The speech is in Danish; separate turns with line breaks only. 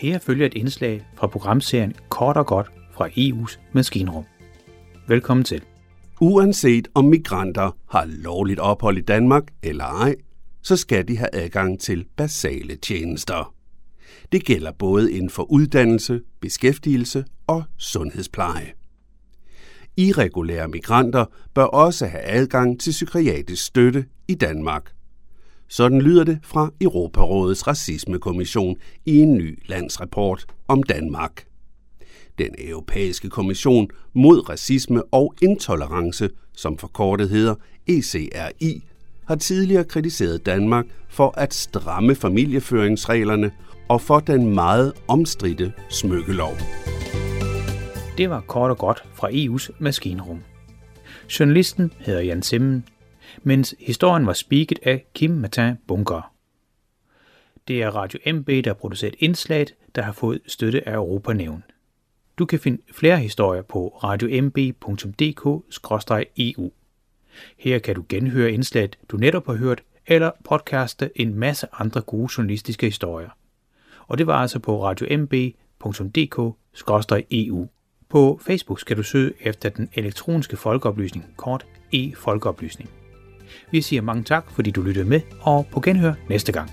Her følger et indslag fra programserien Kort og godt fra EU's maskinrum. Velkommen til.
Uanset om migranter har lovligt ophold i Danmark eller ej, så skal de have adgang til basale tjenester. Det gælder både inden for uddannelse, beskæftigelse og sundhedspleje. Irregulære migranter bør også have adgang til psykiatrisk støtte i Danmark. Sådan lyder det fra Europarådets racismekommission i en ny landsrapport om Danmark. Den europæiske kommission mod racisme og intolerance, som forkortet hedder ECRI, har tidligere kritiseret Danmark for at stramme familieføringsreglerne og for den meget omstridte smykkelov.
Det var kort og godt fra EU's maskinrum. Journalisten hedder Jan Simmen, mens historien var spiket af Kim Martin Bunker. Det er Radio MB, der har produceret indslaget, der har fået støtte af Europanævn. Du kan finde flere historier på radiomb.dk-eu. E Her kan du genhøre indslaget, du netop har hørt, eller podcaste en masse andre gode journalistiske historier. Og det var altså på radiomb.dk-eu. E på Facebook skal du søge efter den elektroniske folkeoplysning, kort e-folkeoplysning. Vi siger mange tak, fordi du lyttede med, og på genhør næste gang.